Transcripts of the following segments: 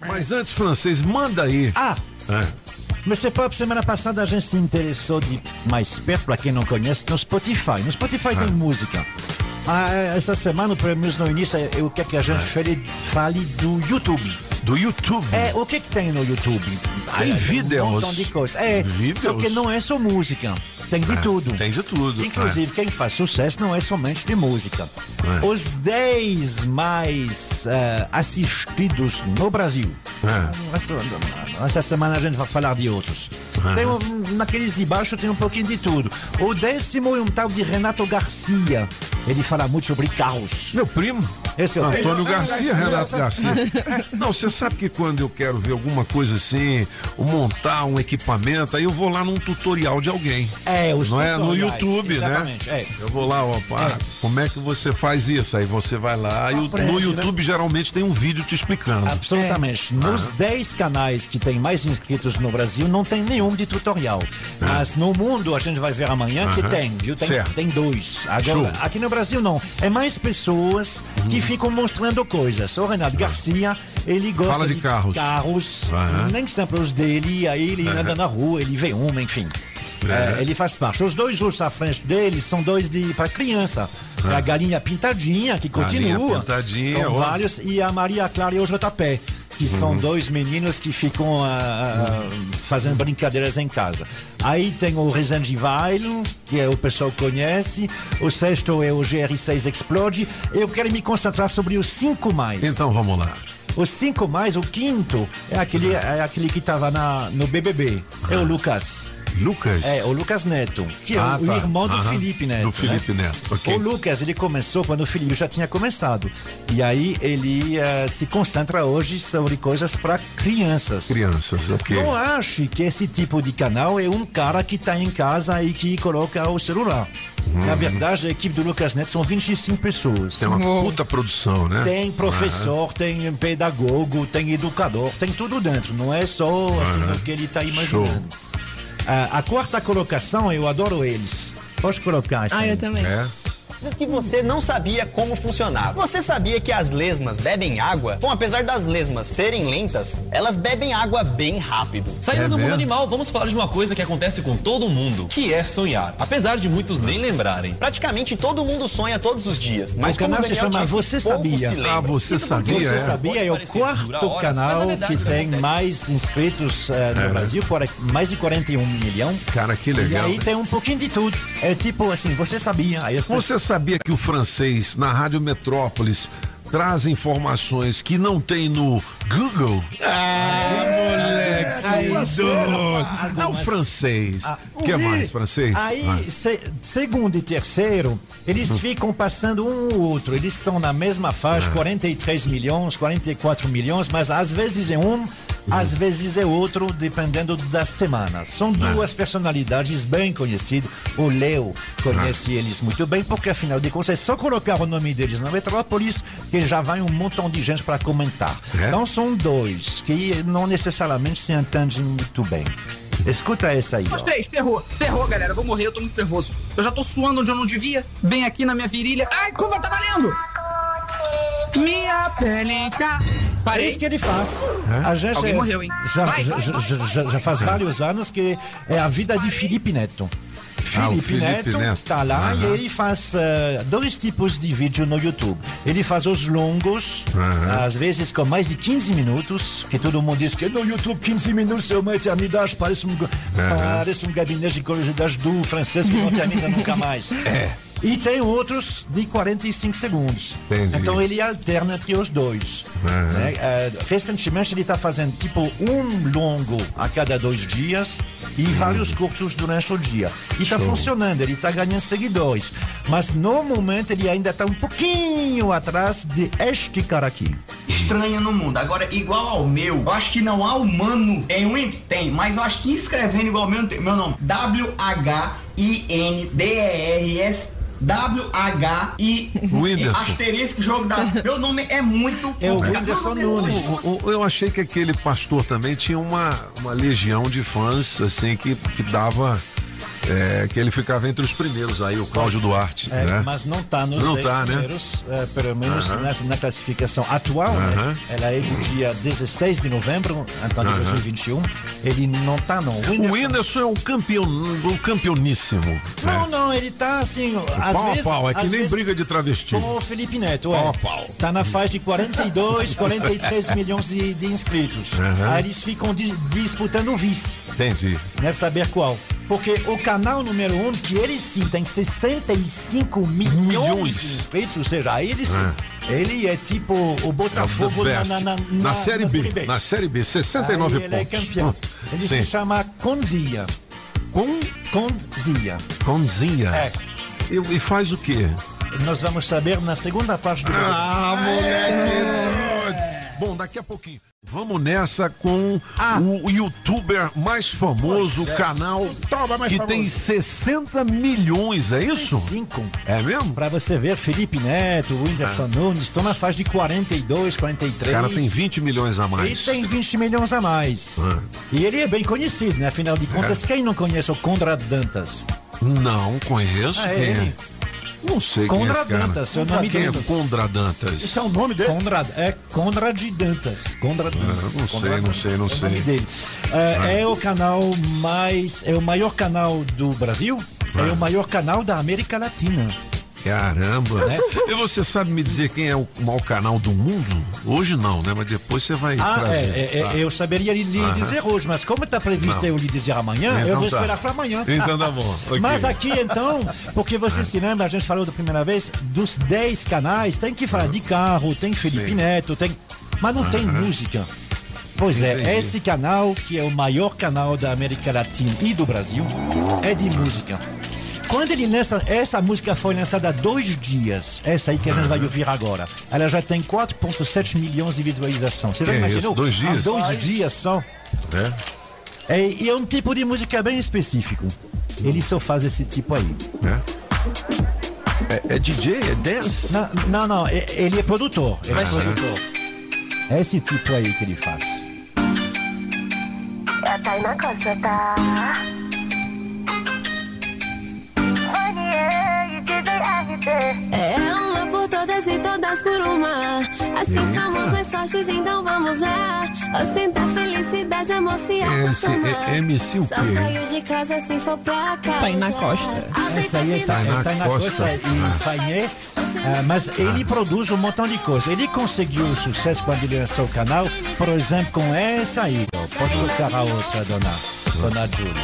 Mas antes, francês, manda aí. Ah! É. Mas você semana passada a gente se interessou de mais perto, para quem não conhece, no Spotify. No Spotify tem música. Ah, essa semana, pelo menos no início, eu quero que a gente fale, fale do YouTube. Do YouTube. É, o que que tem no YouTube? Tem Ah, vídeos. Um montão de coisa. É, Vídeos. só que não é só música. Tem de tudo. Tem de tudo. Inclusive, quem faz sucesso não é somente de música. É. Os 10 mais eh, assistidos no Brasil. É. Essa, essa semana a gente vai falar de outros. Tem um- naqueles de baixo tem um pouquinho de tudo. O décimo é um tal de Renato Garcia. Ele fala muito sobre carros. Meu primo. Esse é o Antônio É, Garcia, é, Renato é, Garcia. Não, você sabe que quando eu quero ver alguma coisa assim, montar um equipamento, aí eu vou lá num tutorial de alguém. É, os Não é? No YouTube, exatamente, né? é. Eu vou lá, ó, pá, como é que você faz isso? Aí você vai lá, e no né? YouTube geralmente tem um vídeo te explicando. Absolutamente. Nos 10 canais que tem mais inscritos no Brasil, não tem nenhum de tutorial. Mas no mundo, a gente vai ver amanhã que tem, viu? Tem, Certo. tem dois. Agora, Show. aqui no Brasil, não. É mais pessoas que ficam mostrando coisas. O Renato Garcia, ele gosta Fala de carros. carros, Aham. nem sempre os dele, aí ele anda na rua, ele vê uma, enfim. É. É, ele faz parte. Os dois outros à frente dele são dois de para criança. É a galinha pintadinha que Galinha continua. Pintadinha, com ó. vários e a Maria Clara e o JP, que Uhum. são dois meninos que ficam ah, ah, fazendo brincadeiras em casa. Aí tem o Resende Vailo, que é o pessoal conhece. O sexto é o GR6 Explode. Eu quero me concentrar sobre os cinco mais. Então vamos lá. Os cinco mais, o quinto é aquele, é aquele que estava no BBB. É o Lucas. Lucas. É, o Lucas Neto, que é Ah, o, o tá. irmão do Aham. Felipe Neto. Do né? Felipe Neto, ok. O Lucas, ele começou quando o Felipe já tinha começado. E aí ele eh, se concentra hoje sobre coisas para crianças. Crianças, ok. Não ache que esse tipo de canal é um cara que está em casa e que coloca o celular. Na verdade, a equipe do Lucas Neto são 25 pessoas. Tem uma puta produção, né? Tem professor, tem pedagogo, tem educador, tem tudo dentro. Não é só assim Aham. o que ele está imaginando. Ah, a quarta colocação, eu adoro eles. Pode colocar isso Ah, eu também. É. Coisas que você não sabia como funcionava. Você sabia que as lesmas bebem água? Bom, apesar das lesmas serem lentas, elas bebem água bem rápido. Saindo É do mundo mesmo? animal, vamos falar de uma coisa que acontece com todo mundo, que é sonhar, apesar de muitos nem lembrarem. Praticamente todo mundo sonha todos os dias. Mas O canal como o se chama disse, Você Sabia. Ah, você Isso sabia? Você é? sabia? É o quarto horas, canal verdade que tem acontece. mais inscritos eh, no É. Brasil, por mais de 41 milhões. Cara, que E legal. aí tem um pouquinho de tudo. É tipo assim, você sabia? Aí as pessoas- Você sabia que o francês, na Rádio Metrópolis, traz informações que não tem no Google? Ah, moleque. É o francês. Ah, O que mais, francês? Aí, Ah. se- segundo e terceiro, eles ficam passando um ou outro. Eles estão na mesma faixa, Ah. 43 milhões, 44 milhões, mas às vezes é um, às vezes é outro, dependendo da semana. São Ah. duas personalidades bem conhecidas. O Leo conhece Ah. eles muito bem, porque afinal de contas é só colocar o nome deles na Metrópolis que já vai um montão de gente para comentar. É? Então são dois que não necessariamente se entendem muito bem. Escuta essa aí. Os três, ferrou. Ferrou, galera. Vou morrer, eu tô muito nervoso. Eu já tô suando onde eu não devia. Bem aqui na minha virilha. Ai, curva tá valendo! Minha peleca. É Parei. isso que ele faz. A gente Alguém é- morreu, hein? Já, Vai, já, vai, já- vai. já- faz vários anos que é a vida de Felipe Neto. Ah, Felipe, Felipe Neto, Neto. tá lá Aham. e ele faz eh, dois tipos de vídeo no YouTube. Ele faz os longos, Aham. às vezes com mais de 15 minutos, que todo mundo diz que no YouTube 15 minutos é uma eternidade, parece um, parece um gabinete de curiosidade do francês que não termina nunca mais. É. E tem outros de 45 segundos. Entendi. Então ele alterna entre os dois. Aham. né? Eh, recentemente ele está fazendo tipo um longo a cada dois dias e vários curtos durante o dia. E está funcionando, ele está ganhando seguidores. Mas no momento ele ainda está um pouquinho atrás de este cara aqui. estranha no mundo. Agora, igual ao meu, eu acho que não há humano. Tem um tem, mas eu acho que escrevendo igual ao meu, meu nome. W-H-I-N-D-E-R-S. W-H-I. Whindersson. Asterisco, jogo da. Meu nome é muito. É o. Whindersson é Nunes. o- Eu achei que aquele pastor também tinha uma, uma legião de fãs, assim, que, que dava É, que ele ficava entre os primeiros aí, o Cláudio Duarte. É, né? Mas não está nos Não 10 tá, né? primeiros, é, pelo menos na, na classificação atual. né? Aham. Ela é do dia 16 de novembro, então de 2021. Ele não está, não. O O Whindersson- Whindersson é um campeão, um campeoníssimo. Não, né? não, ele tá assim. Às Pau a vezes, pau, é que nem briga de travesti. Com o Felipe Neto, Pau é. a pau. Tá na faixa de 42, 43 milhões de, de inscritos. Aí eles ficam di- disputando o vice. Entendi. Deve saber qual. Porque o canal número um, que ele sim tem 65 milhões, Milhões. de inscritos, ou seja, ele sim. Ele é tipo o É Botafogo the na, na, na, Na Série B. Na Série B, 69 Aí ele é pontos. campeão. Ele Sim. se chama Conzia. Com Conzia. Conzinha. É. E, e faz o quê? Nós vamos saber na segunda parte do Ah, moleque! Bom, daqui a pouquinho. Vamos nessa com Ah. o youtuber mais famoso, o canal que tem 60 milhões, é isso? Cinco. É mesmo? Pra você ver, Felipe Neto, Whindersson Nunes, estão na faixa de 42, 43. O cara tem 20 milhões a Ele mais. tem 20 milhões a mais. Ah. E ele é bem conhecido, né? Afinal de contas, quem não conhece o Conrad Dantas? Não conheço. Ah, quem ele? É? Não sei quem é Conrad esse cara. Dantas, seu nome Quem é Dantas? Esse é o nome dele? Conrad, é Conrad Dantas. Conrad Dantas. Ah, não sei, Conrad não sei, não é o sei. nome dele. É, é o canal mais. É o maior canal do Brasil. É Ah. o maior canal da América Latina. Caramba. Né? E você sabe me dizer quem é o maior canal do mundo? Hoje não, né? Mas depois você vai Ah, trazer. é, é, é, Tá. eu saberia lhe, lhe dizer hoje, mas como está previsto Não. eu lhe dizer amanhã, eu Então vou tá. esperar para amanhã. Então tá bom, ok. Mas aqui então, porque você se lembra, a gente falou da primeira vez, dos 10 canais, tem que falar de carro, tem Felipe Sim. Neto, tem. Mas não tem música. Pois é, Entendi. esse canal, que é o maior canal da América Latina e do Brasil, é de música. Quando ele lança, essa música foi lançada há dois dias, essa aí que a gente vai ouvir agora. Ela já tem 4,7 milhões de visualizações. Você já Que é imaginou? isso? Dois dias? Há dois dias só. É? É, e é um tipo de música bem específico. Ele só faz esse tipo aí. É? É, é DJ? É dance? Não, não, não, é- ele é produtor. Ele é Ah. produtor. É esse tipo aí que ele faz. É a Tainá Costa, tá? Todas por uma. Assim somos mais fortes, então vamos lá. Ostentar felicidade, amor se é MC o Só saio de casa se for pra casa. Tainá Costa. Essa aí é Tainá Tainá Costa. Costa e. Ah, mas ele produz um montão de coisa. Ele conseguiu sucesso quando ele lançou o canal, por exemplo, com essa aí. ó. Pode tocar a outra, dona, dona Júlia.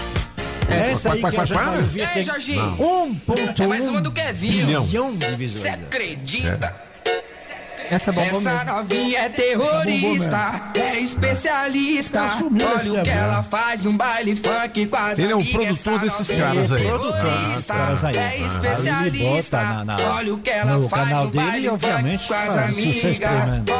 Essa aí que a para, gente vai para. ouvir Ei, tem Jorginho. 1.1 É mais uma do Kevin. Bilhão. bilhão de Você visualizações. acredita? Essa bombou Essa mesmo. novinha é terrorista, é especialista. Esse Olha o que ela faz num baile funk com as Ele é um amigas. produtor desses caras aí. é Produtor caras aí. É especialista. bota na- na- Olha o que ela no faz canal no dele baile obviamente, funk com as amigas.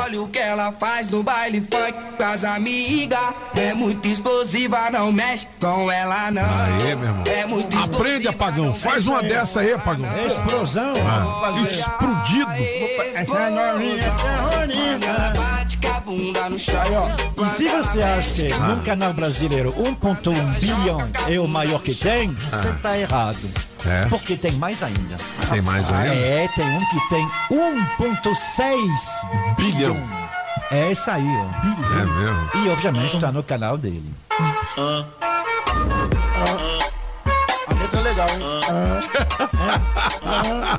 Olha o que ela faz no baile funk com as amigas. É muito explosiva, não mexe com ela não. Aê, meu irmão. É muito explosiva, Aprende, apagão. Faz uma dessa aí, apagão. Explosão. Explodido. Essa novinha terrorista. Bate com a bunda no chão. E se você acha que num canal brasileiro 1.1 bilhão é o maior que tem, você tá errado. É? Porque tem mais ainda. Tem mais ainda? É, tem um que tem 1.6 bilhão. É esse aí, ó. É mesmo. E obviamente tá no canal dele. A letra é legal, hein?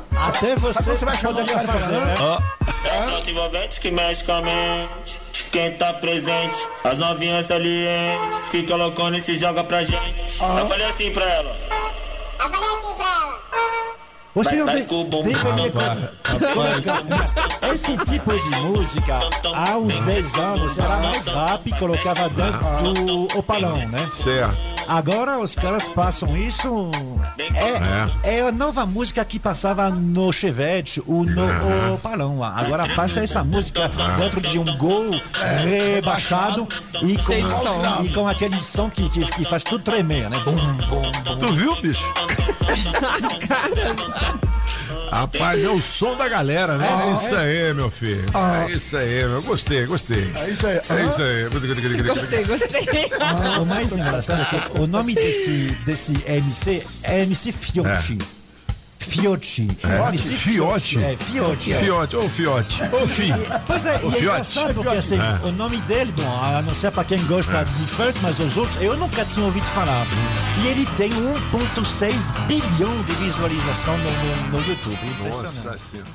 Até você, você vai poderia fazer, pra- né? É foto envolvente que mexe com a mente. Quem tá presente, as novinhas salientes. Fica loucona e se joga pra gente. Eu falei assim pra ela. Você não Vai- de, vai com o bom deveria cara. colocar. Mas Esse tipo de música, há uns 10 anos, era mais rápido e colocava dentro do opalão, né? Certo. Agora os caras passam isso. É, é a nova música que passava no Chevette, o no opalão. Agora passa essa música dentro de um gol rebaixado e Sem som. com, e com aquele som que, que, que faz tudo tremer, né? Bum, bum, bum. Tu viu, bicho? Rapaz, é o som da galera, né? Ah, é isso é? aí, meu filho. Ah. É isso aí, meu. Gostei, gostei. É isso aí. É isso aí. Gostei, gostei. O mais engraçado é que o nome desse, desse MC é MC Fiochi. Fiochi. É. MC Fiote? É, Fiochi. Fiote, ô Fiote. Ô Fi. Pois é, e é engraçado porque assim, É. o nome dele, bom, a não ser para quem gosta de funk, mas os outros, eu nunca tinha ouvido falar. E ele tem 1,6 bilhão de visualização no, no, no YouTube. Impressionante. Nossa senhora.